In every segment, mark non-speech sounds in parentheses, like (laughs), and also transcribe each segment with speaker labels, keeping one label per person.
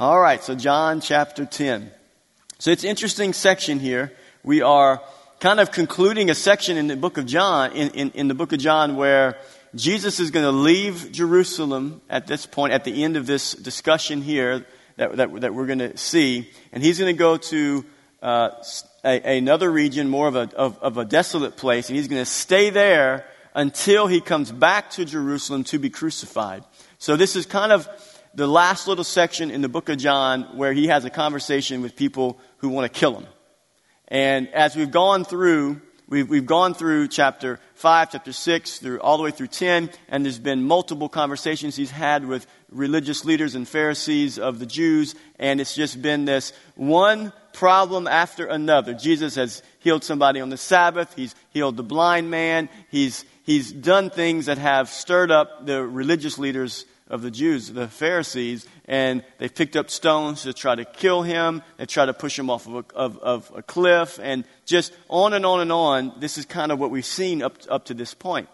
Speaker 1: All right, so John chapter 10. So it's interesting section here. We are kind of concluding a section in the book of John, in, in, in the book of John, where Jesus is going to leave Jerusalem at this point, at the end of this discussion here that, that, that we're going to see, and he's going to go to uh, a, another region, more of a, of, of a desolate place, and he's going to stay there until he comes back to Jerusalem to be crucified. So this is kind of the last little section in the book of John where he has a conversation with people who want to kill him. And as we've gone through, we've, we've gone through chapter 5, chapter 6, through all the way through 10, and there's been multiple conversations he's had with religious leaders and Pharisees of the Jews, and it's just been this one problem after another. Jesus has healed somebody on the Sabbath, he's healed the blind man, he's, he's done things that have stirred up the religious leaders of the Jews, the Pharisees, and they picked up stones to try to kill him. They tried to push him off of a, of, of a cliff, and just on and on and on. This is kind of what we've seen up, up to this point.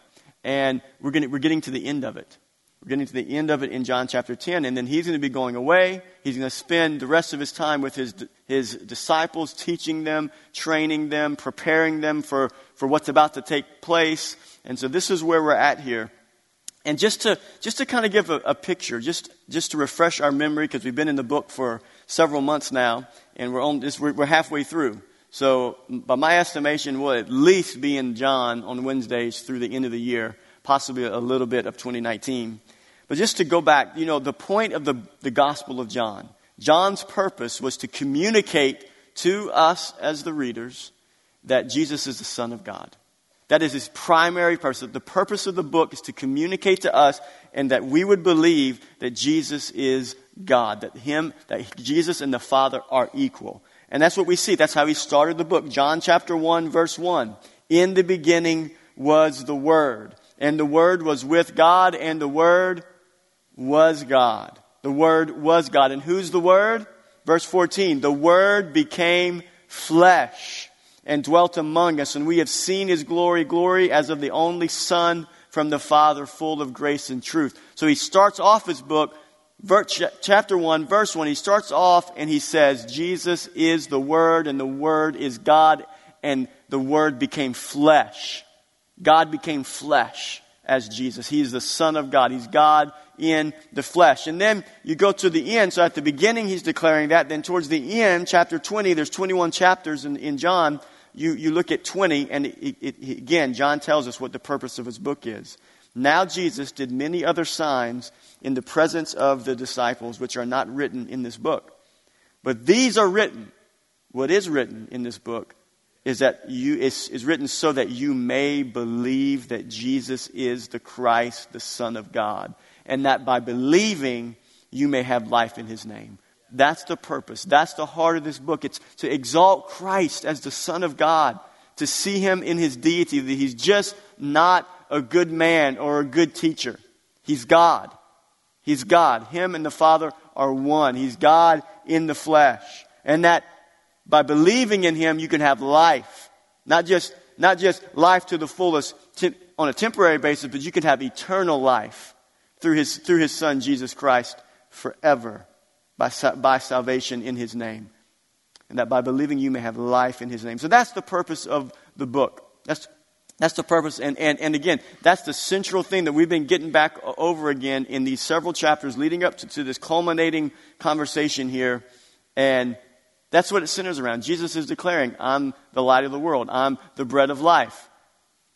Speaker 1: And we're, getting, we're getting to the end of it. We're getting to the end of it in John chapter 10, and then he's going to be going away. He's going to spend the rest of his time with his, his disciples, teaching them, training them, preparing them for, for what's about to take place. And so this is where we're at here. And just to, just to kind of give a, a picture, just, just to refresh our memory, because we've been in the book for several months now, and we're, on, we're, we're halfway through. So, by my estimation, we'll at least be in John on Wednesdays through the end of the year, possibly a little bit of 2019. But just to go back, you know, the point of the, the Gospel of John, John's purpose was to communicate to us as the readers that Jesus is the Son of God. That is his primary purpose. The purpose of the book is to communicate to us and that we would believe that Jesus is God, that him, that Jesus and the Father are equal. And that's what we see. That's how he started the book. John chapter 1 verse 1. In the beginning was the Word. And the Word was with God and the Word was God. The Word was God. And who's the Word? Verse 14. The Word became flesh and dwelt among us, and we have seen his glory, glory as of the only Son from the Father, full of grace and truth. So he starts off his book, chapter 1, verse 1. He starts off and he says, Jesus is the Word, and the Word is God, and the Word became flesh. God became flesh as Jesus. He is the Son of God. He's God in the flesh. And then you go to the end. So at the beginning, he's declaring that. Then towards the end, chapter 20, there's 21 chapters in, in John you, you look at 20, and it, it, again, John tells us what the purpose of his book is. Now Jesus did many other signs in the presence of the disciples, which are not written in this book. But these are written. What is written in this book is that you is, is written so that you may believe that Jesus is the Christ, the Son of God, and that by believing you may have life in his name. That's the purpose. That's the heart of this book. It's to exalt Christ as the Son of God, to see him in his deity, that he's just not a good man or a good teacher. He's God. He's God. Him and the Father are one. He's God in the flesh. And that by believing in him, you can have life. Not just, not just life to the fullest on a temporary basis, but you can have eternal life through his, through his Son, Jesus Christ, forever by, by salvation in his name. And that by believing you may have life in his name. So that's the purpose of the book. That's, that's the purpose. And, and, and again, that's the central thing that we've been getting back over again in these several chapters leading up to, to this culminating conversation here. And that's what it centers around. Jesus is declaring, I'm the light of the world. I'm the bread of life.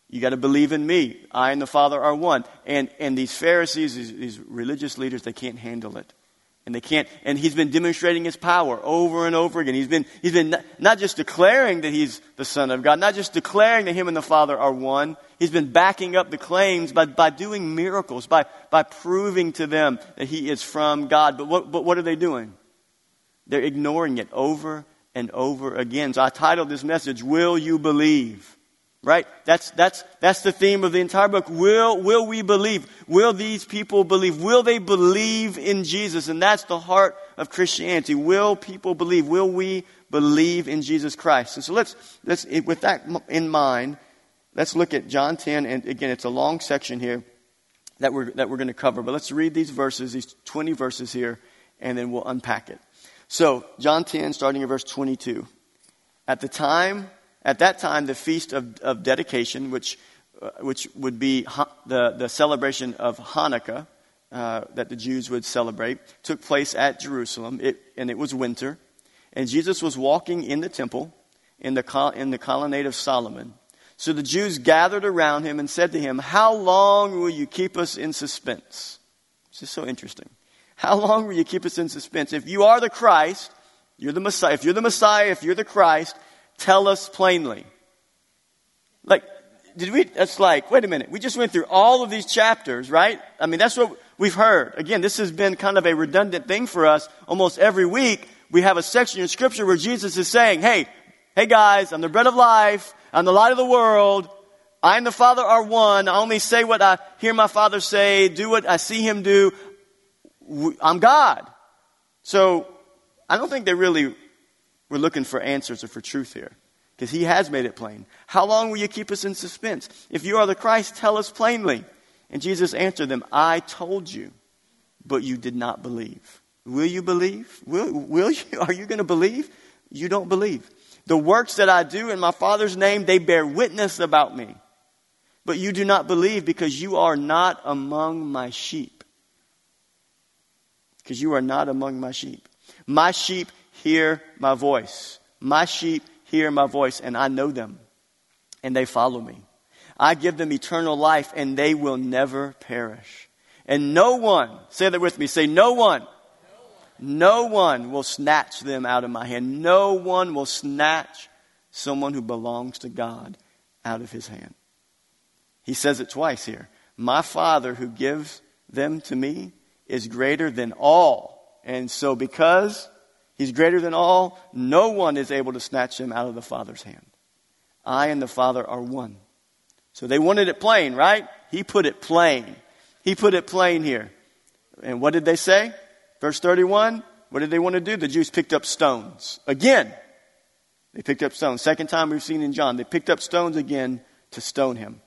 Speaker 1: You got to believe in me. I and the Father are one. And, and these Pharisees, these, these religious leaders, they can't handle it. And they can't, and he's been demonstrating his power over and over again. He's been, he's been not, just declaring that he's the Son of God, not just declaring that him and the Father are one. He's been backing up the claims by, by doing miracles, by, by proving to them that he is from God. But what, but what are they doing? They're ignoring it over and over again. So I titled this message, Will You Believe? Right? That's, that's, that's the theme of the entire book. Will, will we believe? Will these people believe? Will they believe in Jesus? And that's the heart of Christianity. Will people believe? Will we believe in Jesus Christ? And so let's, let's, eh, with that in mind, let's look at John 10. And again, it's a long section here that we're, that we're going to cover. But let's read these verses, these 20 verses here. and then we'll unpack it. So, John 10, starting at verse 22. At the time, at that time, the feast of, of dedication, which, uh, which would be ha- the, the celebration of Hanukkah, uh, that the Jews would celebrate, took place at Jerusalem, it, and it was winter. And Jesus was walking in the temple in the, in the colonnade of Solomon. So the Jews gathered around him and said to him, How long will you keep us in suspense? This is so interesting. How long will you keep us in suspense? If you are the Christ, you're the Messiah. If you're the Messiah, if you're the Christ, tell us plainly. Like, did we, that's like, wait a minute, we just went through all of these chapters, right? I mean, that's what we've heard. Again, this has been kind of a redundant thing for us almost every week. We have a section in Scripture where Jesus is saying, hey, hey guys, I'm the bread of life. I'm the light of the world. I and the Father are one. I only say what I hear my Father say, do what I see Him do. I'm God. So I don't think they really were looking for answers or for truth here. Because He has made it plain. How long will you keep us in suspense? If you are the Christ, tell us plainly. And Jesus answered them, I told you, but you did not believe. Will you believe? Will, will you? (laughs) Are you going to believe? You don't believe. The works that I do in my Father's name, they bear witness about me. But you do not believe because you are not among my sheep. Because you are not among my sheep. My sheep hear my voice. My sheep hear my voice, and I know them, and they follow me. I give them eternal life, and they will never perish. And no one, say that with me, say, no one no one will snatch them out of my hand. No one will snatch someone who belongs to God out of his hand. He says it twice here. My Father who gives them to me is greater than all. And so, because he's greater than all, no one is able to snatch him out of the Father's hand. I and the Father are one. So they wanted it plain, right? He put it plain. He put it plain here. And what did they say? Verse 31, what did they want to do? The Jews picked up stones. Again, they picked up stones. Second time we've seen in John, they picked up stones again to stone him.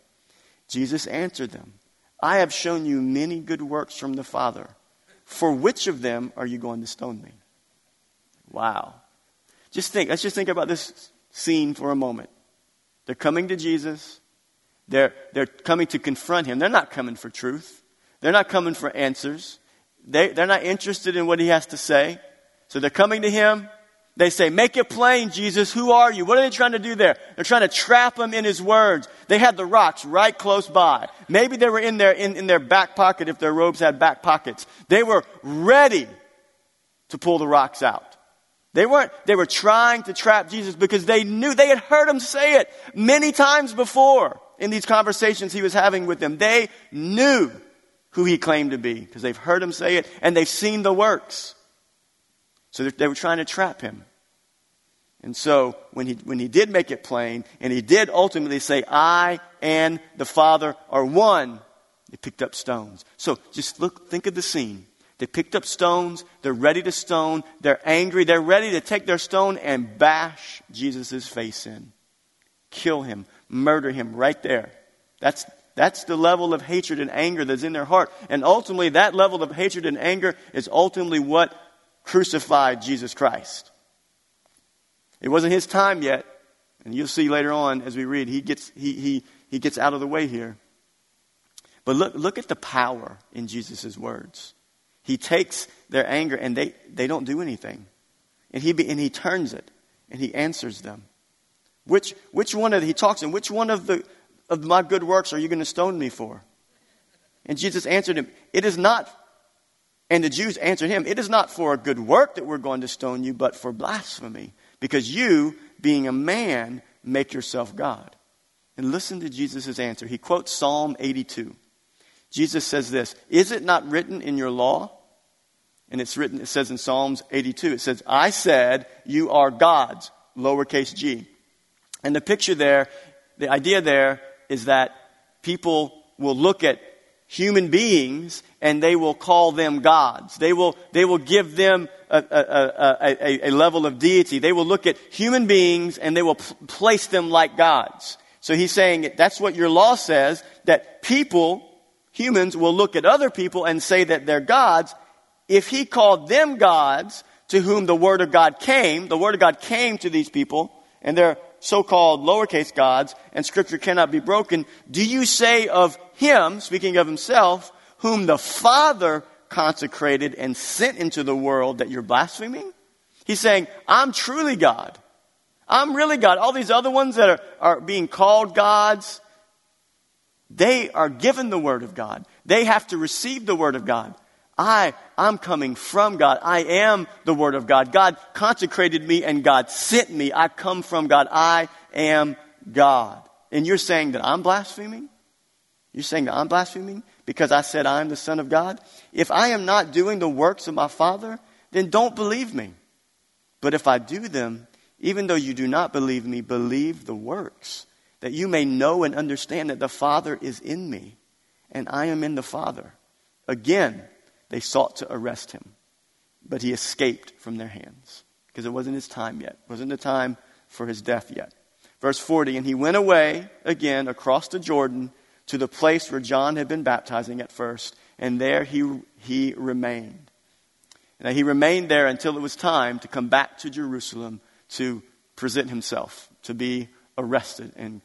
Speaker 1: Jesus answered them, I have shown you many good works from the Father. For which of them are you going to stone me? Wow. Just think, let's just think about this scene for a moment. They're coming to Jesus. They're, they're coming to confront him. They're not coming for truth. They're not coming for answers. They, they're not interested in what he has to say. So they're coming to him. They say, Make it plain, Jesus. Who are you? What are they trying to do there? They're trying to trap him in his words. They had the rocks right close by. Maybe they were in their, in, in their back pocket if their robes had back pockets. They were ready to pull the rocks out. They weren't, they were trying to trap Jesus because they knew, they had heard him say it many times before in these conversations he was having with them. They knew who he claimed to be because they've heard him say it and they've seen the works. So they were trying to trap him. And so when he, when he did make it plain and he did ultimately say, I and the Father are one, they picked up stones. So just look, think of the scene. They picked up stones. They're ready to stone. They're angry. They're ready to take their stone and bash Jesus' face in. Kill him. Murder him right there. That's, that's the level of hatred and anger that's in their heart. And ultimately, that level of hatred and anger is ultimately what crucified Jesus Christ. It wasn't his time yet. And you'll see later on as we read, he gets, he, he, he gets out of the way here. But look, look at the power in Jesus' words. He takes their anger and they, they don't do anything. And he, and he turns it and he answers them. Which, which one of the, he talks in which one of the, of my good works are you going to stone me for? And Jesus answered him, It is not, and the Jews answered him, It is not for a good work that we're going to stone you, but for blasphemy, because you, being a man, make yourself God. And listen to Jesus' answer. He quotes Psalm 82. Jesus says this Is it not written in your law? And it's written, it says in Psalms 82, it says, I said, You are gods, lowercase g. And the picture there, the idea there is that people will look at human beings and they will call them gods. They will, they will give them a, a, a, a level of deity. They will look at human beings and they will place them like gods. So he's saying that's what your law says, that people, humans, will look at other people and say that they're gods if he called them gods to whom the word of God came, the word of God came to these people, and they're so-called lowercase gods, and scripture cannot be broken, do you say of him, speaking of himself, whom the Father consecrated and sent into the world that you're blaspheming? He's saying, I'm truly God. I'm really God. All these other ones that are, are being called gods, they are given the Word of God. They have to receive the Word of God. I, I'm coming from God. I am the Word of God. God consecrated me and God sent me. I come from God. I am God. And you're saying that I'm blaspheming? You're saying that I'm blaspheming because I said I'm the Son of God? If I am not doing the works of my Father, then don't believe me. But if I do them, even though you do not believe me, believe the works, that you may know and understand that the Father is in me, and I am in the Father. Again, they sought to arrest him, but he escaped from their hands because it wasn't his time yet. It wasn't the time for his death yet. Verse 40 And he went away again across the Jordan to the place where John had been baptizing at first, and there he, he remained. Now he remained there until it was time to come back to Jerusalem to present himself, to be arrested and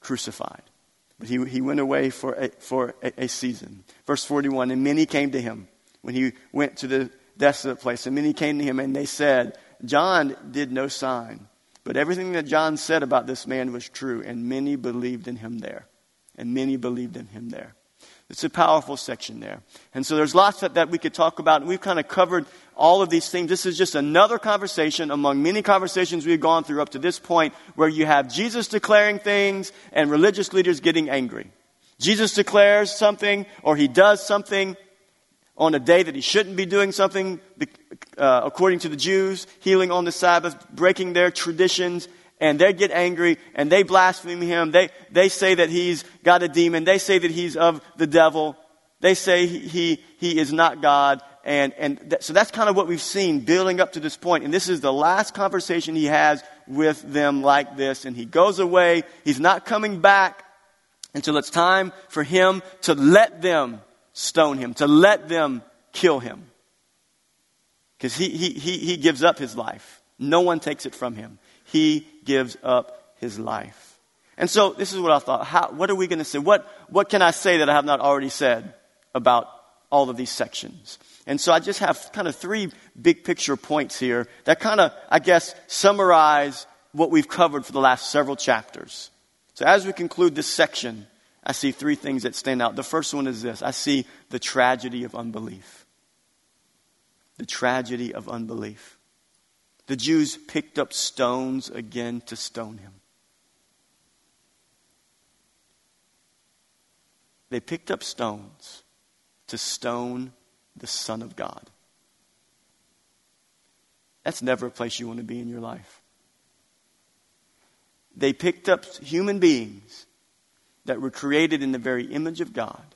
Speaker 1: crucified. But he, he went away for, a, for a, a season. Verse 41 And many came to him when he went to the desolate place. And many came to him, and they said, John did no sign. But everything that John said about this man was true, and many believed in him there. And many believed in him there. It's a powerful section there. And so there's lots that, that we could talk about. And we've kind of covered all of these things. This is just another conversation among many conversations we've gone through up to this point where you have Jesus declaring things and religious leaders getting angry. Jesus declares something or he does something on a day that he shouldn't be doing something uh, according to the Jews, healing on the Sabbath, breaking their traditions, and they get angry and they blaspheme him. They, they say that he's got a demon. They say that he's of the devil. They say he, he, is not God. And, and so that's kind of what we've seen building up to this point. And this is the last conversation he has with them like this. And he goes away. He's not coming back until it's time for him to let them stone him, to let them kill him. Because he, he, he, he gives up his life. No one takes it from him he gives up his life. And so this is what I thought. How, what are we going to say? What, what can I say that I have not already said about all of these sections? And so I just have kind of three big picture points here that kind of, I guess, summarize what we've covered for the last several chapters. So as we conclude this section, I see three things that stand out. The first one is this I see the tragedy of unbelief. The tragedy of unbelief the Jews picked up stones again to stone him. They picked up stones to stone the Son of God. That's never a place you want to be in your life. They picked up human beings that were created in the very image of God,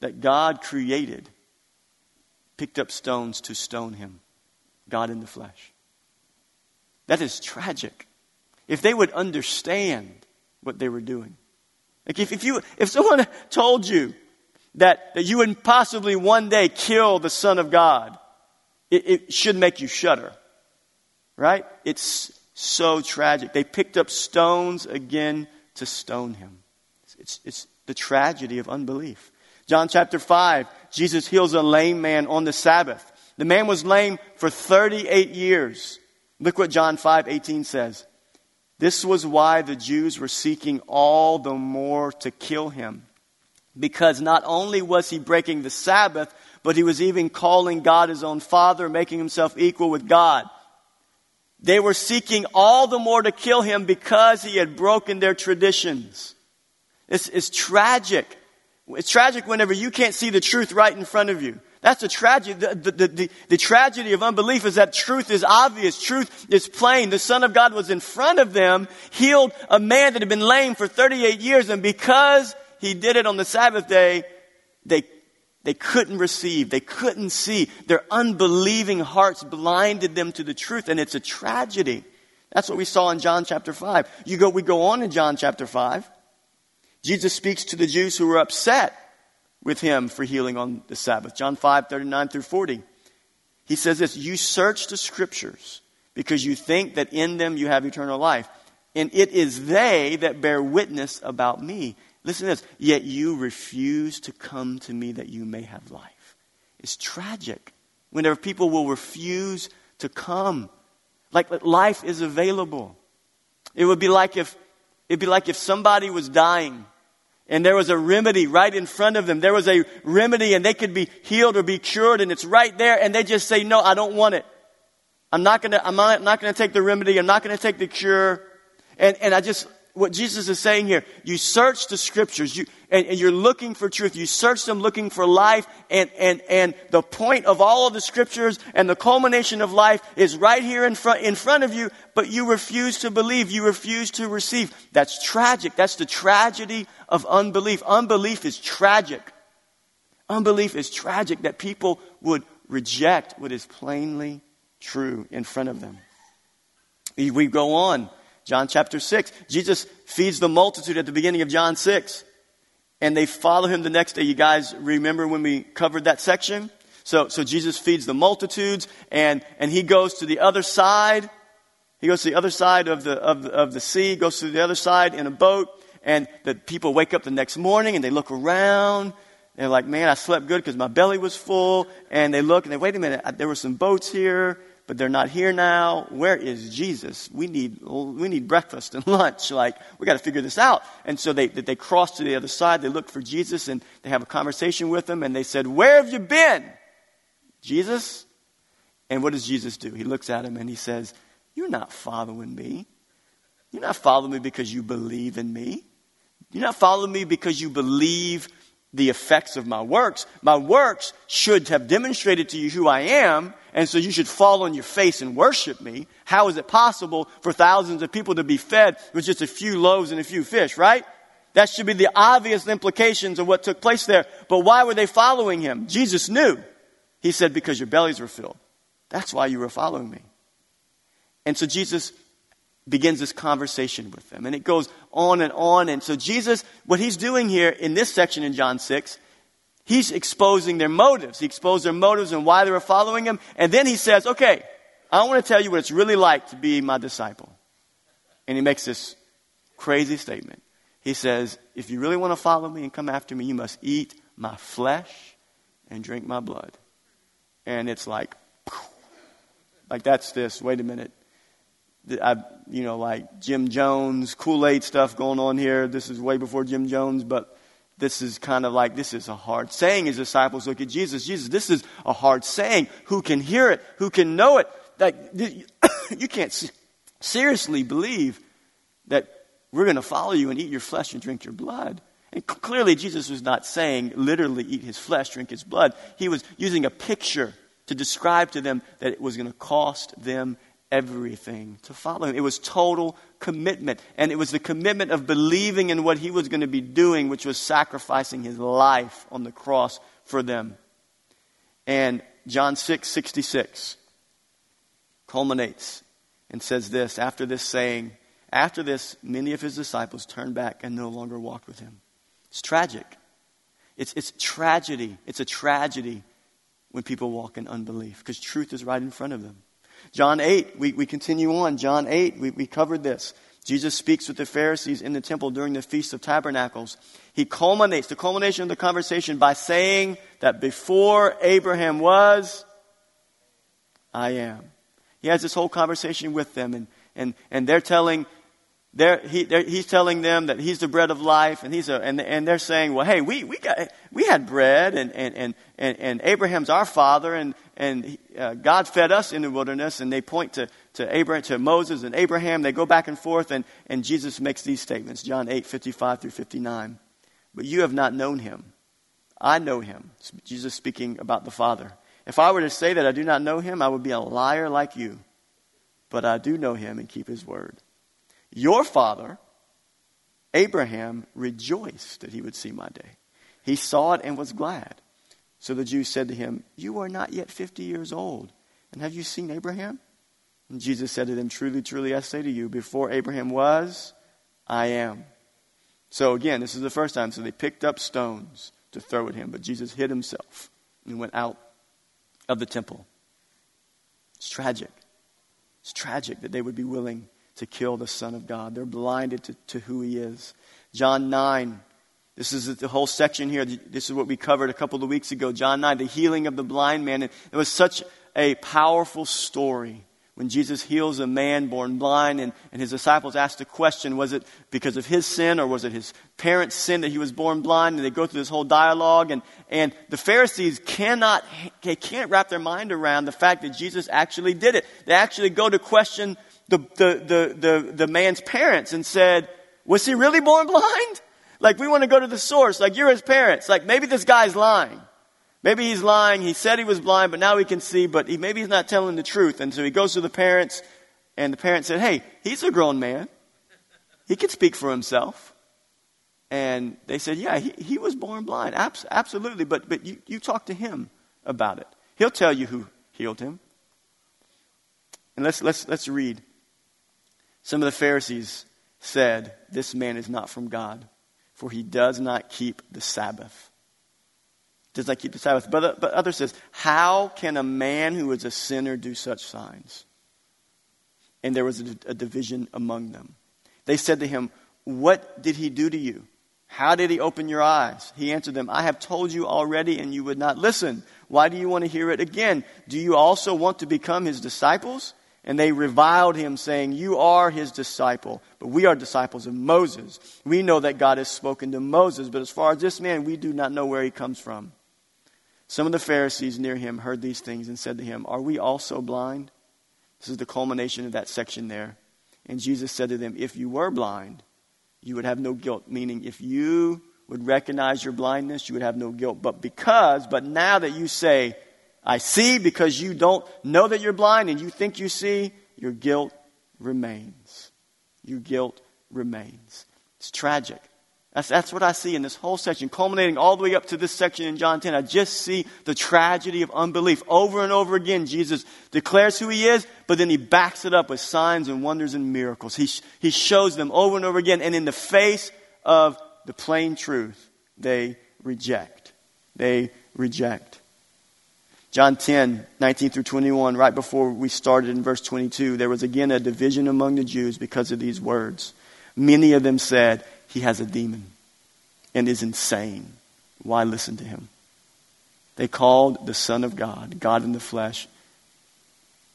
Speaker 1: that God created, picked up stones to stone him. God in the flesh. That is tragic. If they would understand what they were doing. Like if, if you if someone (laughs) told you that, that you would possibly one day kill the Son of God, it, it should make you shudder. Right? It's so tragic. They picked up stones again to stone him. It's, it's the tragedy of unbelief. John chapter 5, Jesus heals a lame man on the Sabbath. The man was lame for 38 years. Look what John 5 18 says. This was why the Jews were seeking all the more to kill him. Because not only was he breaking the Sabbath, but he was even calling God his own father, making himself equal with God. They were seeking all the more to kill him because he had broken their traditions. This is tragic. It's tragic whenever you can't see the truth right in front of you. That's a tragedy. The, the, the, the, tragedy of unbelief is that truth is obvious. Truth is plain. The Son of God was in front of them, healed a man that had been lame for 38 years, and because he did it on the Sabbath day, they, they couldn't receive. They couldn't see. Their unbelieving hearts blinded them to the truth, and it's a tragedy. That's what we saw in John chapter 5. You go, we go on in John chapter 5. Jesus speaks to the Jews who were upset with him for healing on the Sabbath. John 5, 39 through 40. He says this You search the scriptures because you think that in them you have eternal life. And it is they that bear witness about me. Listen to this. Yet you refuse to come to me that you may have life. It's tragic whenever people will refuse to come. Like life is available. It would be like if it'd be like if somebody was dying and there was a remedy right in front of them. There was a remedy and they could be healed or be cured and it's right there and they just say, no, I don't want it. I'm not gonna, I'm not, gonna take the remedy. I'm not gonna take the cure. And, and I just, what Jesus is saying here, you search the scriptures, you, and, and, you're looking for truth. You search them looking for life, and, and, and the point of all of the scriptures and the culmination of life is right here in front, in front of you, but you refuse to believe. You refuse to receive. That's tragic. That's the tragedy of unbelief. Unbelief is tragic. Unbelief is tragic that people would reject what is plainly true in front of them. We go on John chapter 6. Jesus feeds the multitude at the beginning of John 6. And they follow him the next day. You guys remember when we covered that section? So, so Jesus feeds the multitudes and, and he goes to the other side. He goes to the other side of the, of of the sea, goes to the other side in a boat. And the people wake up the next morning and they look around. They're like, man, I slept good because my belly was full. And they look and they, wait a minute, there were some boats here but they're not here now. Where is Jesus? We need, we need breakfast and (laughs) lunch. Like, we got to figure this out. And so they, they cross to the other side. They look for Jesus and they have a conversation with him. And they said, Where have you been? Jesus? And what does Jesus do? He looks at him and he says, You're not following me. You're not following me because you believe in me. You're not following me because you believe the effects of my works. My works should have demonstrated to you who I am, and so you should fall on your face and worship me. How is it possible for thousands of people to be fed with just a few loaves and a few fish, right? That should be the obvious implications of what took place there. But why were they following him? Jesus knew. He said, Because your bellies were filled. That's why you were following me. And so Jesus begins this conversation with them. And it goes on and on. And so Jesus, what he's doing here in this section in John 6, he's exposing their motives. He exposed their motives and why they were following him. And then he says, okay, I want to tell you what it's really like to be my disciple. And he makes this crazy statement. He says, if you really want to follow me and come after me, you must eat my flesh and drink my blood. And it's like, like that's this. Wait a minute. I, you know, like Jim Jones, Kool Aid stuff going on here. This is way before Jim Jones, but this is kind of like this is a hard saying. His disciples look at Jesus. Jesus, this is a hard saying. Who can hear it? Who can know it? Like (coughs) you can't seriously believe that we're going to follow you and eat your flesh and drink your blood. And clearly, Jesus was not saying literally eat his flesh, drink his blood. He was using a picture to describe to them that it was going to cost them everything to follow him. It was total commitment. And it was the commitment of believing in what he was going to be doing, which was sacrificing his life on the cross for them. And John 6 66 culminates and says this after this saying, after this, many of his disciples turned back and no longer walked with him. It's tragic. It's, it's tragedy. It's a tragedy when people walk in unbelief because truth is right in front of them. John 8, we, we continue on. John 8, we, we covered this. Jesus speaks with the Pharisees in the temple during the Feast of Tabernacles. He culminates, the culmination of the conversation by saying that before Abraham was, I am. He has this whole conversation with them, and, and, and they're telling they're, he, they're, he's telling them that he's the bread of life, and, he's a, and, and they're saying, well, hey, we, we, got, we had bread, and, and, and, and, Abraham's our father, and, and uh, God fed us in the wilderness, and they point to, to, Abraham, to Moses and Abraham. They go back and forth, and, and Jesus makes these statements, John 8, 55 through 59. But you have not known him. I know him. Jesus speaking about the Father. If I were to say that I do not know him, I would be a liar like you. But I do know him and keep his word. Your father, Abraham, rejoiced that he would see my day. He saw it and was glad. So the Jews said to him, You are not yet 50 years old, and have you seen Abraham? And Jesus said to them, Truly, truly, I say to you, before Abraham was, I am. So again, this is the first time. So they picked up stones to throw at him, but Jesus hid himself and went out of the temple. It's tragic. It's tragic that they would be willing to kill the Son of God. They're blinded to, to who he is. John 9. This is the whole section here. This is what we covered a couple of weeks ago. John 9, the healing of the blind man. And it was such a powerful story when Jesus heals a man born blind, and, and his disciples ask the question was it because of his sin or was it his parents' sin that he was born blind? And they go through this whole dialogue, and, and the Pharisees cannot, they can't wrap their mind around the fact that Jesus actually did it. They actually go to question the, the, the, the, the man's parents and said, Was he really born blind? Like, we want to go to the source. Like, you're his parents. Like, maybe this guy's lying. Maybe he's lying. He said he was blind, but now he can see, but he, maybe he's not telling the truth. And so he goes to the parents, and the parents said, Hey, he's a grown man. He can speak for himself. And they said, Yeah, he, he was born blind. Abs- absolutely. But, but you, you talk to him about it. He'll tell you who healed him. And let's, let's, let's read. Some of the Pharisees said, This man is not from God, for he does not keep the Sabbath does not keep the Sabbath. But, but others says, how can a man who is a sinner do such signs? And there was a, a division among them. They said to him, What did he do to you? How did he open your eyes? He answered them, I have told you already, and you would not listen. Why do you want to hear it again? Do you also want to become his disciples? And they reviled him, saying, You are his disciple, but we are disciples of Moses. We know that God has spoken to Moses, but as far as this man, we do not know where he comes from. Some of the Pharisees near him heard these things and said to him, Are we also blind? This is the culmination of that section there. And Jesus said to them, If you were blind, you would have no guilt. Meaning, if you would recognize your blindness, you would have no guilt. But because, but now that you say, I see because you don't know that you're blind and you think you see, your guilt remains. Your guilt remains. It's tragic. That's, that's what I see in this whole section, culminating all the way up to this section in John 10. I just see the tragedy of unbelief. Over and over again, Jesus declares who he is, but then he backs it up with signs and wonders and miracles. He, he shows them over and over again, and in the face of the plain truth, they reject. They reject. John 10, 19 through 21, right before we started in verse 22, there was again a division among the Jews because of these words. Many of them said, he has a demon and is insane. Why listen to him? They called the Son of God, God in the flesh.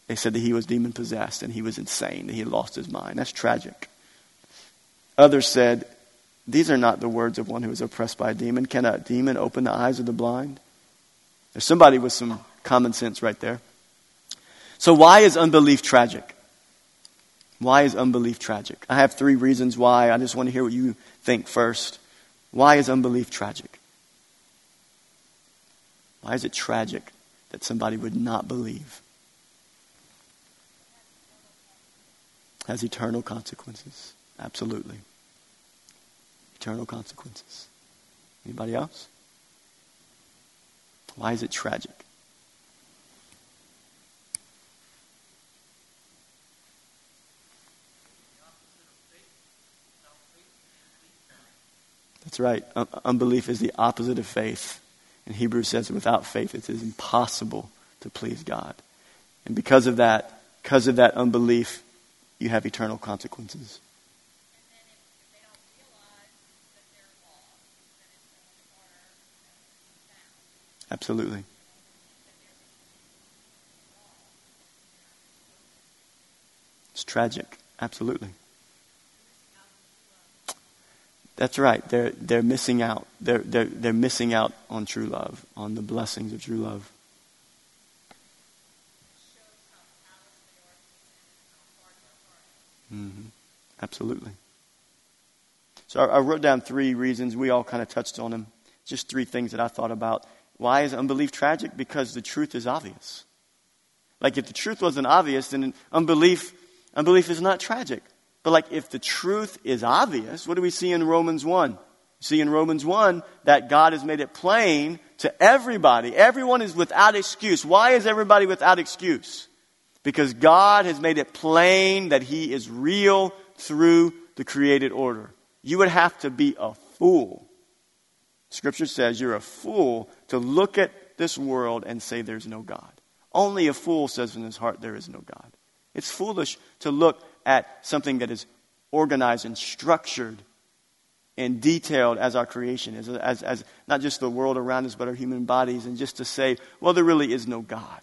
Speaker 1: They said that he was demon possessed and he was insane, that he had lost his mind. That's tragic. Others said, These are not the words of one who is oppressed by a demon. Can a demon open the eyes of the blind? There's somebody with some common sense right there. So, why is unbelief tragic? Why is unbelief tragic? I have three reasons why. I just want to hear what you think first. Why is unbelief tragic? Why is it tragic that somebody would not believe? Has eternal consequences. Absolutely. Eternal consequences. Anybody else? Why is it tragic? That's right. unbelief is the opposite of faith. And Hebrews says without faith it is impossible to please God. And because of that, because of that unbelief, you have eternal consequences. Absolutely. It's tragic. Absolutely. That's right. They're, they're missing out. They're, they're, they're missing out on true love, on the blessings of true love. Mm-hmm. Absolutely. So I, I wrote down three reasons. We all kind of touched on them. Just three things that I thought about. Why is unbelief tragic? Because the truth is obvious. Like if the truth wasn't obvious, then unbelief, unbelief is not tragic. But like if the truth is obvious, what do we see in Romans 1? See in Romans 1 that God has made it plain to everybody. Everyone is without excuse. Why is everybody without excuse? Because God has made it plain that He is real through the created order. You would have to be a fool Scripture says you're a fool to look at this world and say there's no God. Only a fool says in his heart there is no God. It's foolish to look at something that is organized and structured and detailed as our creation is, as, as not just the world around us, but our human bodies, and just to say, well, there really is no God.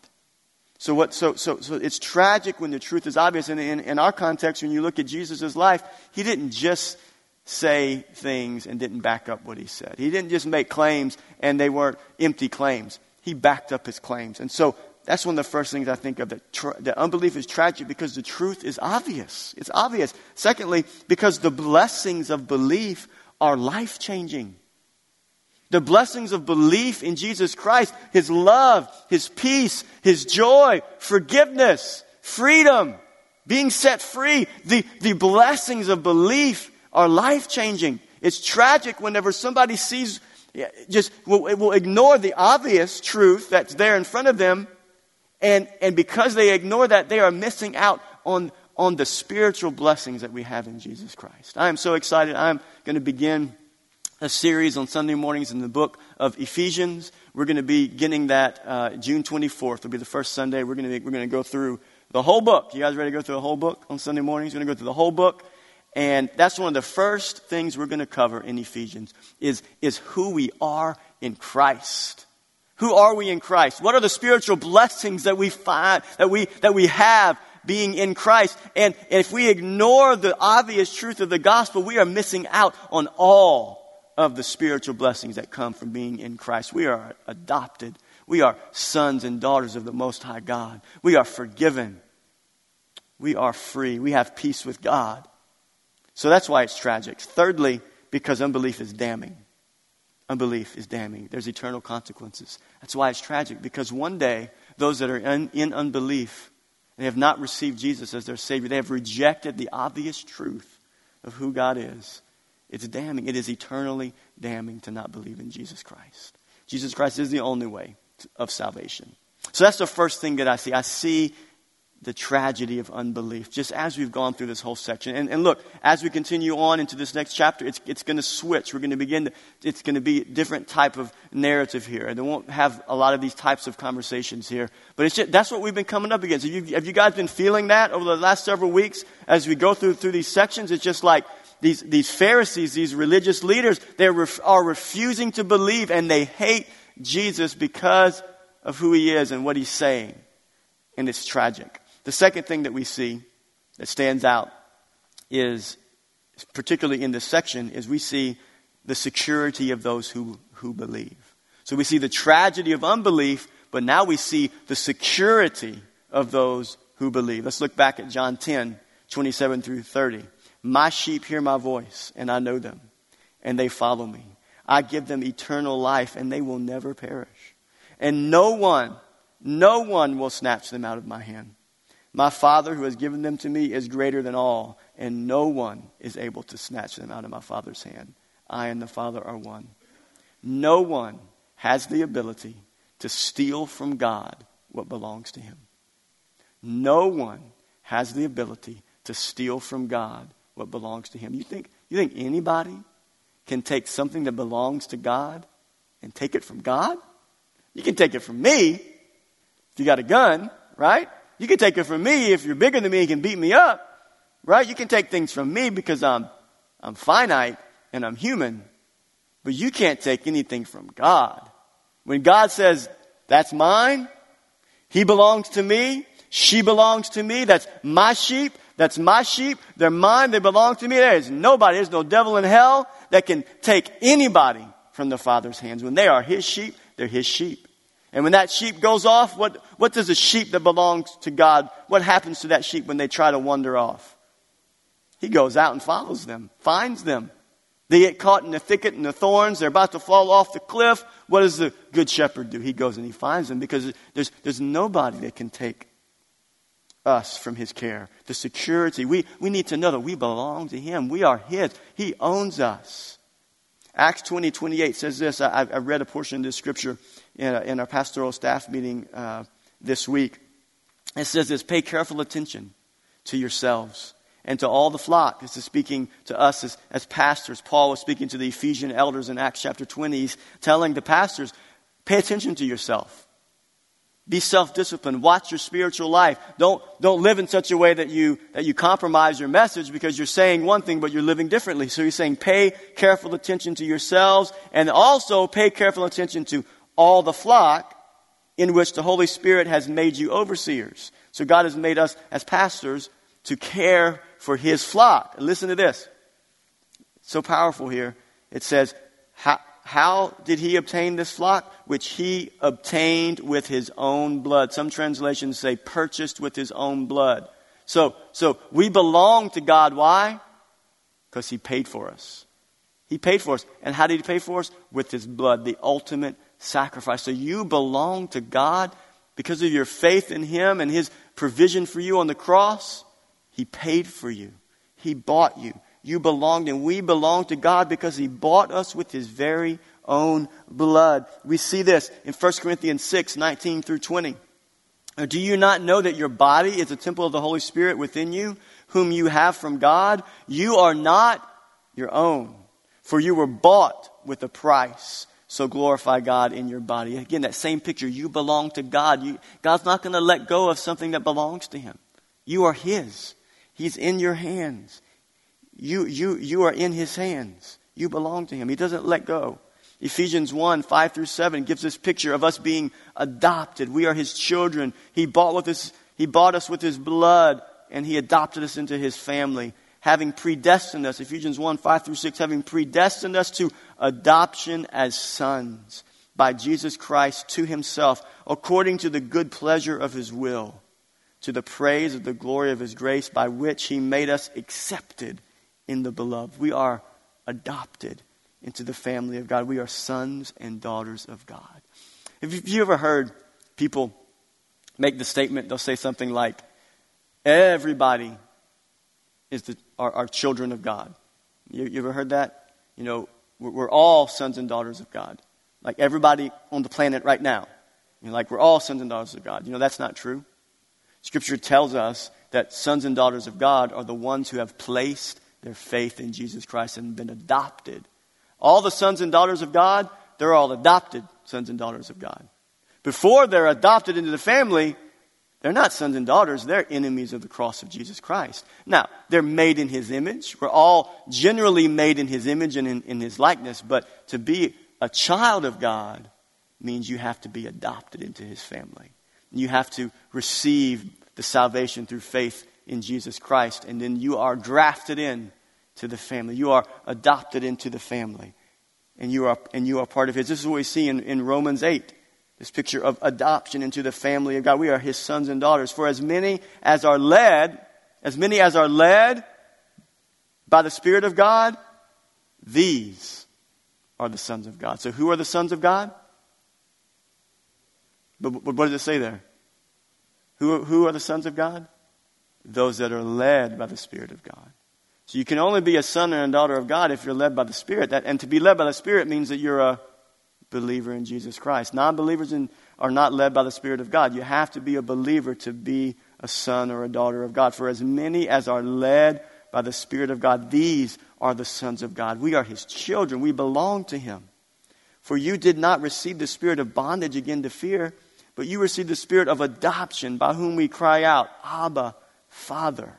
Speaker 1: So, what, so, so, so it's tragic when the truth is obvious. And in, in our context, when you look at Jesus' life, he didn't just say things and didn't back up what he said. He didn't just make claims and they weren't empty claims. He backed up his claims. And so that's one of the first things I think of that, tr- that unbelief is tragic because the truth is obvious. It's obvious. Secondly, because the blessings of belief are life changing. The blessings of belief in Jesus Christ, His love, His peace, His joy, forgiveness, freedom, being set free. The, the blessings of belief are life changing. It's tragic whenever somebody sees, just will, will ignore the obvious truth that's there in front of them. And, and because they ignore that, they are missing out on, on the spiritual blessings that we have in Jesus Christ. I am so excited. I'm going to begin a series on Sunday mornings in the book of Ephesians. We're going to be beginning that uh, June 24th. It'll be the first Sunday. We're going to be, we're going to go through the whole book. You guys ready to go through the whole book on Sunday mornings? We're going to go through the whole book, and that's one of the first things we're going to cover in Ephesians is is who we are in Christ. Who are we in Christ? What are the spiritual blessings that we find that we that we have being in Christ? And if we ignore the obvious truth of the gospel, we are missing out on all of the spiritual blessings that come from being in Christ. We are adopted. We are sons and daughters of the Most High God. We are forgiven. We are free. We have peace with God. So that's why it's tragic. Thirdly, because unbelief is damning. Unbelief is damning. There's eternal consequences. That's why it's tragic, because one day, those that are in, in unbelief, they have not received Jesus as their Savior, they have rejected the obvious truth of who God is it's damning. It is eternally damning to not believe in Jesus Christ. Jesus Christ is the only way of salvation. So that's the first thing that I see. I see the tragedy of unbelief, just as we've gone through this whole section. And, and look, as we continue on into this next chapter, it's, it's going to switch. We're going to begin to, it's going to be a different type of narrative here. And they won't have a lot of these types of conversations here. But it's just, that's what we've been coming up against. Have you, have you guys been feeling that over the last several weeks as we go through, through these sections? It's just like, these, these Pharisees, these religious leaders, they ref, are refusing to believe and they hate Jesus because of who he is and what he's saying. And it's tragic. The second thing that we see that stands out is, particularly in this section, is we see the security of those who, who believe. So we see the tragedy of unbelief, but now we see the security of those who believe. Let's look back at John 10, 27 through 30. My sheep hear my voice, and I know them, and they follow me. I give them eternal life, and they will never perish. And no one, no one will snatch them out of my hand. My Father who has given them to me is greater than all, and no one is able to snatch them out of my Father's hand. I and the Father are one. No one has the ability to steal from God what belongs to him. No one has the ability to steal from God what belongs to him. You think, you think anybody can take something that belongs to God and take it from God? You can take it from me if you got a gun, right? You can take it from me if you're bigger than me and can beat me up, right? You can take things from me because I'm, I'm finite and I'm human, but you can't take anything from God. When God says, that's mine, he belongs to me, she belongs to me, that's my sheep, that's my sheep. They're mine. They belong to me. There is nobody, there's no devil in hell that can take anybody from the Father's hands. When they are His sheep, they're His sheep. And when that sheep goes off, what, what does a sheep that belongs to God, what happens to that sheep when they try to wander off? He goes out and follows them, finds them. They get caught in the thicket and the thorns. They're about to fall off the cliff. What does the good shepherd do? He goes and he finds them because there's, there's nobody that can take us from his care. The security. We, we need to know that we belong to him. We are his. He owns us. Acts 20, 28 says this. I, I read a portion of this scripture in, a, in our pastoral staff meeting uh, this week. It says this Pay careful attention to yourselves and to all the flock. This is speaking to us as, as pastors. Paul was speaking to the Ephesian elders in Acts chapter 20. He's telling the pastors, pay attention to yourself. Be self-disciplined. Watch your spiritual life. Don't, don't live in such a way that you, that you compromise your message because you're saying one thing, but you're living differently. So he's saying pay careful attention to yourselves and also pay careful attention to all the flock in which the Holy Spirit has made you overseers. So God has made us as pastors to care for his flock. And listen to this. It's so powerful here. It says, how, how did he obtain this flock? Which he obtained with his own blood. Some translations say purchased with his own blood. So, so we belong to God. Why? Because he paid for us. He paid for us. And how did he pay for us? With his blood, the ultimate sacrifice. So you belong to God because of your faith in him and his provision for you on the cross. He paid for you. He bought you you belonged, and we belong to God because He bought us with His very own blood. We see this in 1 Corinthians 6 19 through 20. Do you not know that your body is a temple of the Holy Spirit within you, whom you have from God? You are not your own, for you were bought with a price. So glorify God in your body. Again, that same picture. You belong to God. You, God's not going to let go of something that belongs to Him. You are His. He's in your hands. You, you, you are in his hands. You belong to him. He doesn't let go. Ephesians 1, 5 through 7 gives this picture of us being adopted. We are his children. He bought, with us, he bought us with his blood and he adopted us into his family, having predestined us, Ephesians 1, 5 through 6, having predestined us to adoption as sons by Jesus Christ to himself, according to the good pleasure of his will, to the praise of the glory of his grace, by which he made us accepted in the beloved. We are adopted into the family of God. We are sons and daughters of God. Have you ever heard people make the statement, they'll say something like, everybody is the, are, are children of God. You, you, ever heard that? You know, we're, we're, all sons and daughters of God. Like everybody on the planet right now. You know, like we're all sons and daughters of God. You know, that's not true. Scripture tells us that sons and daughters of God are the ones who have placed their faith in Jesus Christ and been adopted. All the sons and daughters of God, they're all adopted sons and daughters of God. Before they're adopted into the family, they're not sons and daughters, they're enemies of the cross of Jesus Christ. Now, they're made in His image. We're all generally made in His image and in, in His likeness, but to be a child of God means you have to be adopted into His family. You have to receive the salvation through faith in Jesus Christ, and then you are drafted in to the family. You are adopted into the family, and you are, and you are part of His. This is what we see in, in Romans 8 this picture of adoption into the family of God. We are His sons and daughters. For as many as are led, as many as are led by the Spirit of God, these are the sons of God. So, who are the sons of God? But, but what does it say there? Who, who are the sons of God? those that are led by the Spirit of God. So you can only be a son and a daughter of God if you're led by the Spirit. That, and to be led by the Spirit means that you're a believer in Jesus Christ. Non believers are not led by the Spirit of God. You have to be a believer to be a son or a daughter of God. For as many as are led by the Spirit of God, these are the sons of God. We are His children. We belong to Him. For you did not receive the spirit of bondage again to fear, but you received the spirit of adoption by whom we cry out, Abba, Father.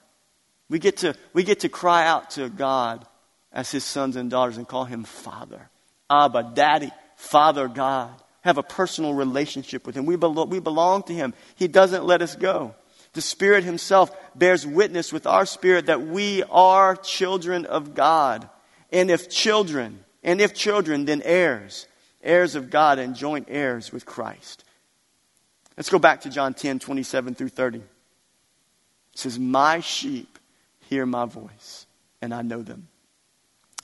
Speaker 1: We get to, we get to cry out to God as his sons and daughters and call him Father. Abba, Daddy, Father God. Have a personal relationship with him. We, belo- we belong to him. He doesn't let us go. The Spirit himself bears witness with our spirit that we are children of God. And if children, and if children, then heirs, heirs of God and joint heirs with Christ. Let's go back to John 10, 27 through 30. It says, My sheep hear my voice, and I know them.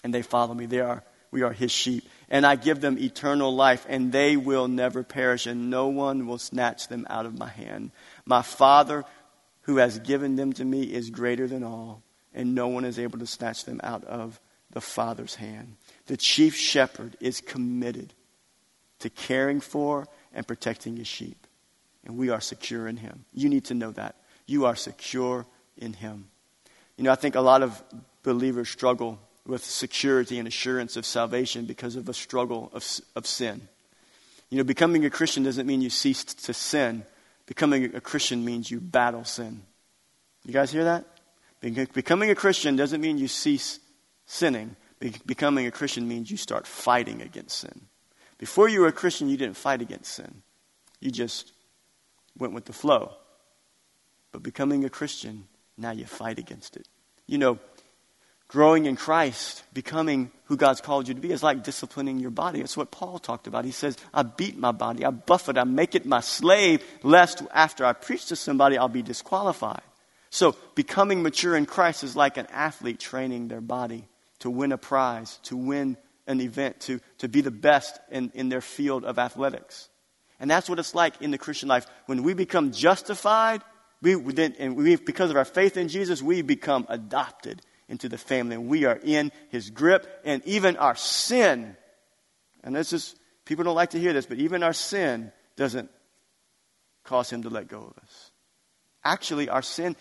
Speaker 1: And they follow me. They are, we are his sheep. And I give them eternal life, and they will never perish, and no one will snatch them out of my hand. My Father, who has given them to me, is greater than all, and no one is able to snatch them out of the Father's hand. The chief shepherd is committed to caring for and protecting his sheep. And we are secure in him. You need to know that. You are secure in Him. You know, I think a lot of believers struggle with security and assurance of salvation because of a struggle of, of sin. You know, becoming a Christian doesn't mean you cease to sin. Becoming a Christian means you battle sin. You guys hear that? Becoming a Christian doesn't mean you cease sinning. Becoming a Christian means you start fighting against sin. Before you were a Christian, you didn't fight against sin. You just went with the flow. But becoming a Christian, now you fight against it. You know, growing in Christ, becoming who God's called you to be, is like disciplining your body. It's what Paul talked about. He says, I beat my body, I buff it, I make it my slave, lest after I preach to somebody, I'll be disqualified. So, becoming mature in Christ is like an athlete training their body to win a prize, to win an event, to, to be the best in, in their field of athletics. And that's what it's like in the Christian life. When we become justified, we, then, and we, because of our faith in Jesus, we become adopted into the family. We are in his grip. And even our sin, and this is, people don't like to hear this, but even our sin doesn't cause him to let go of us. Actually, our sin,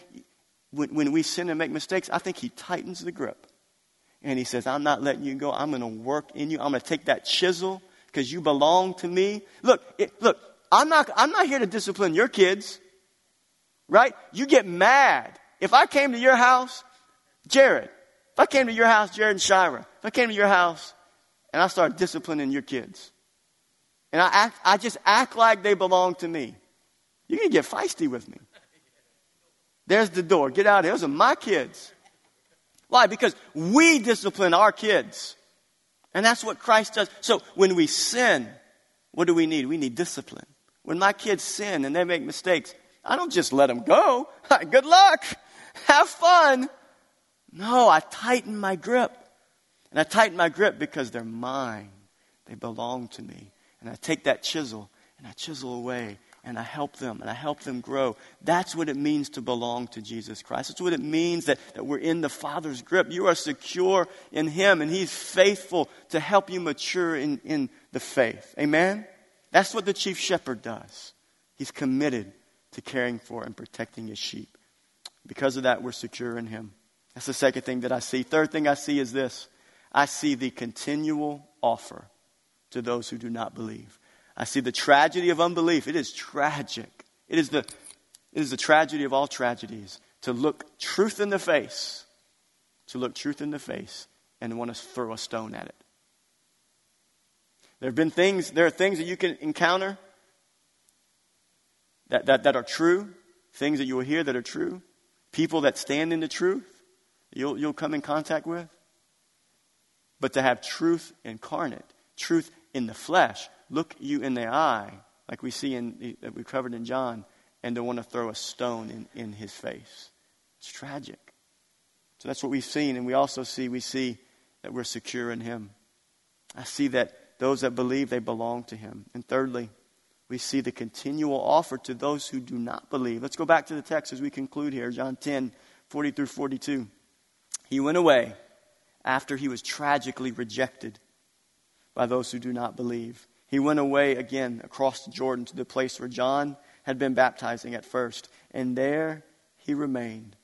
Speaker 1: when, when we sin and make mistakes, I think he tightens the grip. And he says, I'm not letting you go. I'm going to work in you. I'm going to take that chisel because you belong to me. Look, it, look, I'm not, I'm not here to discipline your kids, right? You get mad. If I came to your house, Jared, if I came to your house, Jared and Shira, if I came to your house and I started disciplining your kids, and I, act, I just act like they belong to me, you can get feisty with me. There's the door. Get out of here. Those are my kids. Why? Because we discipline our kids. And that's what Christ does. So when we sin, what do we need? We need discipline. When my kids sin and they make mistakes, I don't just let them go. (laughs) Good luck. Have fun. No, I tighten my grip. And I tighten my grip because they're mine. They belong to me. And I take that chisel and I chisel away and I help them and I help them grow. That's what it means to belong to Jesus Christ. That's what it means that, that we're in the Father's grip. You are secure in Him and He's faithful to help you mature in, in the faith. Amen? That's what the chief shepherd does. He's committed to caring for and protecting His sheep. Because of that, we're secure in Him. That's the second thing that I see. Third thing I see is this I see the continual offer to those who do not believe. I see the tragedy of unbelief. It is tragic. It is the, it is the tragedy of all tragedies to look truth in the face, to look truth in the face and want to throw a stone at it. There have been things, there are things that you can encounter that, that, that are true, things that you will hear that are true, people that stand in the truth you'll, you'll come in contact with. But to have truth incarnate, truth in the flesh, look you in the eye, like we see in that we covered in John, and to want to throw a stone in, in his face. It's tragic. So that's what we've seen, and we also see we see that we're secure in him. I see that those that believe they belong to him. And thirdly, we see the continual offer to those who do not believe. Let's go back to the text as we conclude here, John 10, 40 through 42. He went away after he was tragically rejected by those who do not believe. He went away again across the Jordan to the place where John had been baptizing at first, and there he remained.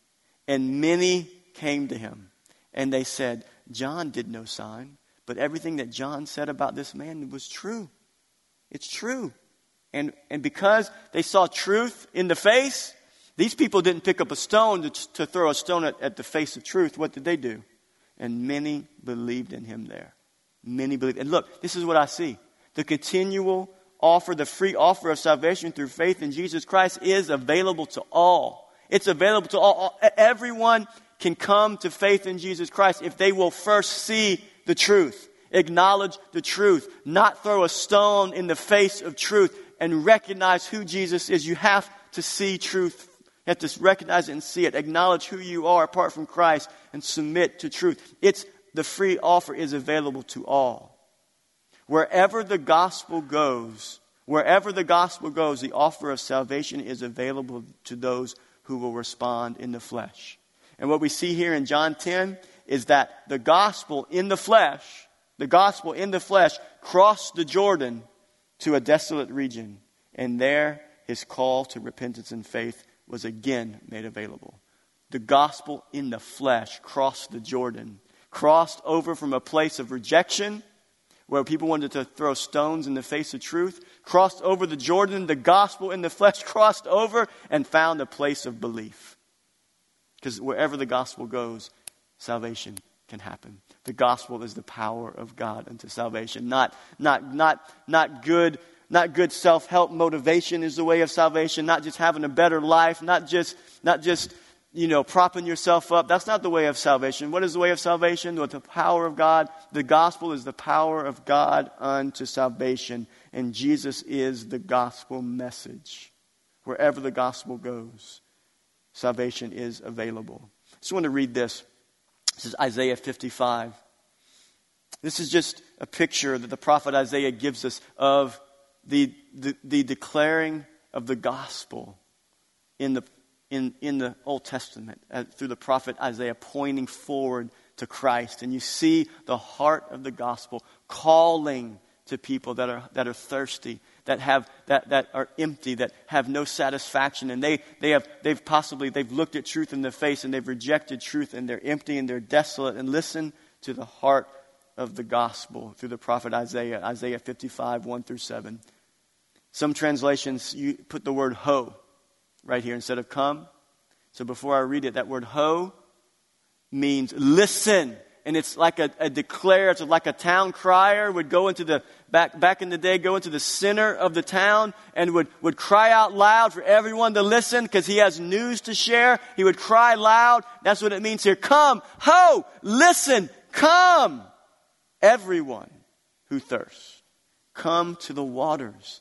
Speaker 1: And many came to him, and they said, John did no sign, but everything that John said about this man was true. It's true. And, and because they saw truth in the face, these people didn't pick up a stone to, to throw a stone at, at the face of truth. What did they do? And many believed in him there. Many believed. And look, this is what I see the continual offer, the free offer of salvation through faith in Jesus Christ is available to all. It's available to all. Everyone can come to faith in Jesus Christ if they will first see the truth, acknowledge the truth, not throw a stone in the face of truth, and recognize who Jesus is. You have to see truth. You have to recognize it and see it. Acknowledge who you are apart from Christ and submit to truth. It's the free offer is available to all. Wherever the gospel goes, wherever the gospel goes, the offer of salvation is available to those who will respond in the flesh. And what we see here in John 10 is that the gospel in the flesh, the gospel in the flesh crossed the Jordan to a desolate region. And there his call to repentance and faith was again made available. the gospel in the flesh crossed the Jordan, crossed over from a place of rejection where people wanted to throw stones in the face of truth, crossed over the Jordan, the gospel in the flesh (laughs) crossed over and found a place of belief. Because wherever the gospel goes, salvation can happen. The gospel is the power of God unto salvation. Not, not, not, not good, not good self-help motivation is the way of salvation. Not just having a better life. Not just, not just, you know, propping yourself up. That's not the way of salvation. What is the way of salvation? With the power of God. The gospel is the power of God unto salvation. And Jesus is the gospel message. Wherever the gospel goes, salvation is available. I just want to read this. This is Isaiah 55. This is just a picture that the prophet Isaiah gives us of the, the, the declaring of the gospel in the, in, in the Old Testament uh, through the prophet Isaiah pointing forward to Christ. And you see the heart of the gospel calling to people that are, that are thirsty, that, have, that, that are empty, that have no satisfaction. And they, they have, they've possibly, they've looked at truth in the face and they've rejected truth and they're empty and they're desolate. And listen to the heart of the gospel through the prophet Isaiah, Isaiah 55, 1 through 7. Some translations, you put the word ho right here instead of come. So before I read it, that word ho means listen and it's like a, a declare, it's like a town crier would go into the, back, back in the day, go into the center of the town and would, would cry out loud for everyone to listen because he has news to share. He would cry loud. That's what it means here. Come, ho, listen, come. Everyone who thirsts, come to the waters.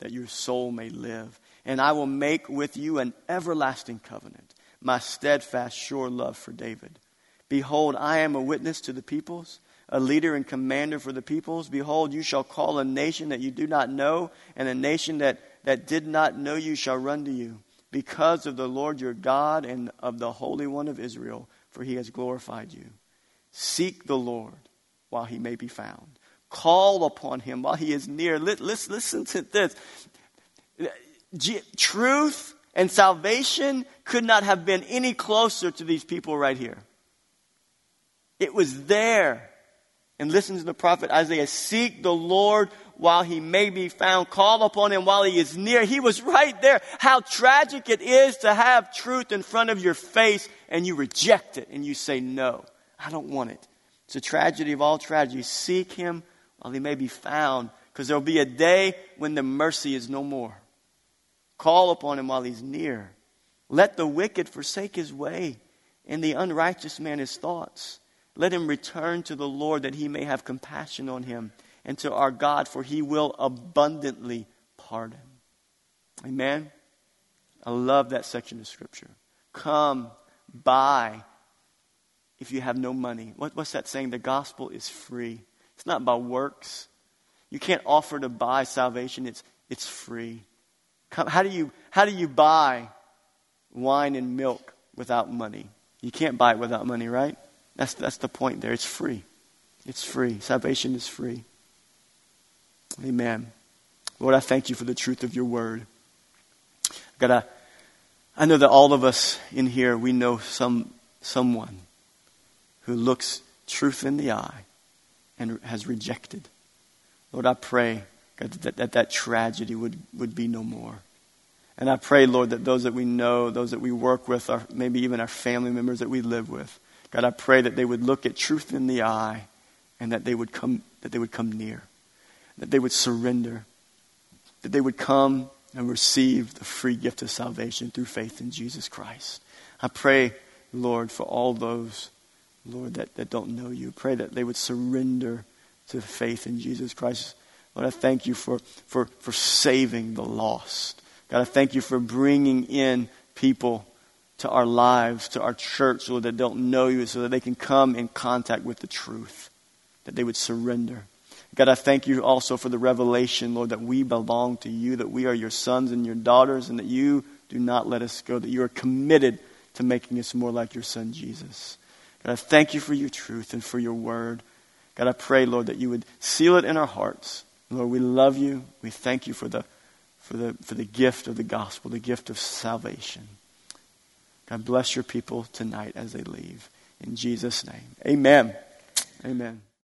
Speaker 1: that your soul may live, and I will make with you an everlasting covenant, my steadfast, sure love for David. Behold, I am a witness to the peoples, a leader and commander for the peoples. Behold, you shall call a nation that you do not know, and a nation that, that did not know you shall run to you, because of the Lord your God and of the Holy One of Israel, for he has glorified you. Seek the Lord while he may be found. Call upon him while he is near. Listen, listen to this. Truth and salvation could not have been any closer to these people right here. It was there. And listen to the prophet Isaiah Seek the Lord while he may be found. Call upon him while he is near. He was right there. How tragic it is to have truth in front of your face and you reject it and you say, No, I don't want it. It's a tragedy of all tragedies. Seek him while he may be found, because there will be a day when the mercy is no more. Call upon him while he's near. Let the wicked forsake his way, and the unrighteous man his thoughts. Let him return to the Lord that he may have compassion on him and to our God, for he will abundantly pardon. Amen. I love that section of Scripture. Come, buy if you have no money. What, what's that saying? The gospel is free. It's not by works. You can't offer to buy salvation, it's, it's free. How, do you, how do you buy wine and milk without money? You can't buy it without money, right? That's, that's the point there. It's free. It's free. Salvation is free. Amen. Lord, I thank you for the truth of your word. I, I know that all of us in here, we know some, someone who looks truth in the eye and has rejected. Lord, I pray God, that, that that tragedy would, would be no more. And I pray, Lord, that those that we know, those that we work with, our, maybe even our family members that we live with, God, I pray that they would look at truth in the eye and that they would come, that they would come near, that they would surrender, that they would come and receive the free gift of salvation through faith in Jesus Christ. I pray, Lord, for all those, Lord, that, that don't know you. Pray that they would surrender to faith in Jesus Christ. Lord, I thank you for, for, for saving the lost. God, I thank you for bringing in people to our lives, to our church, Lord, that don't know you, so that they can come in contact with the truth, that they would surrender. God, I thank you also for the revelation, Lord, that we belong to you, that we are your sons and your daughters, and that you do not let us go, that you are committed to making us more like your son, Jesus. God, I thank you for your truth and for your word. God, I pray, Lord, that you would seal it in our hearts. Lord, we love you. We thank you for the, for the, for the gift of the gospel, the gift of salvation. God bless your people tonight as they leave. In Jesus' name. Amen. Amen.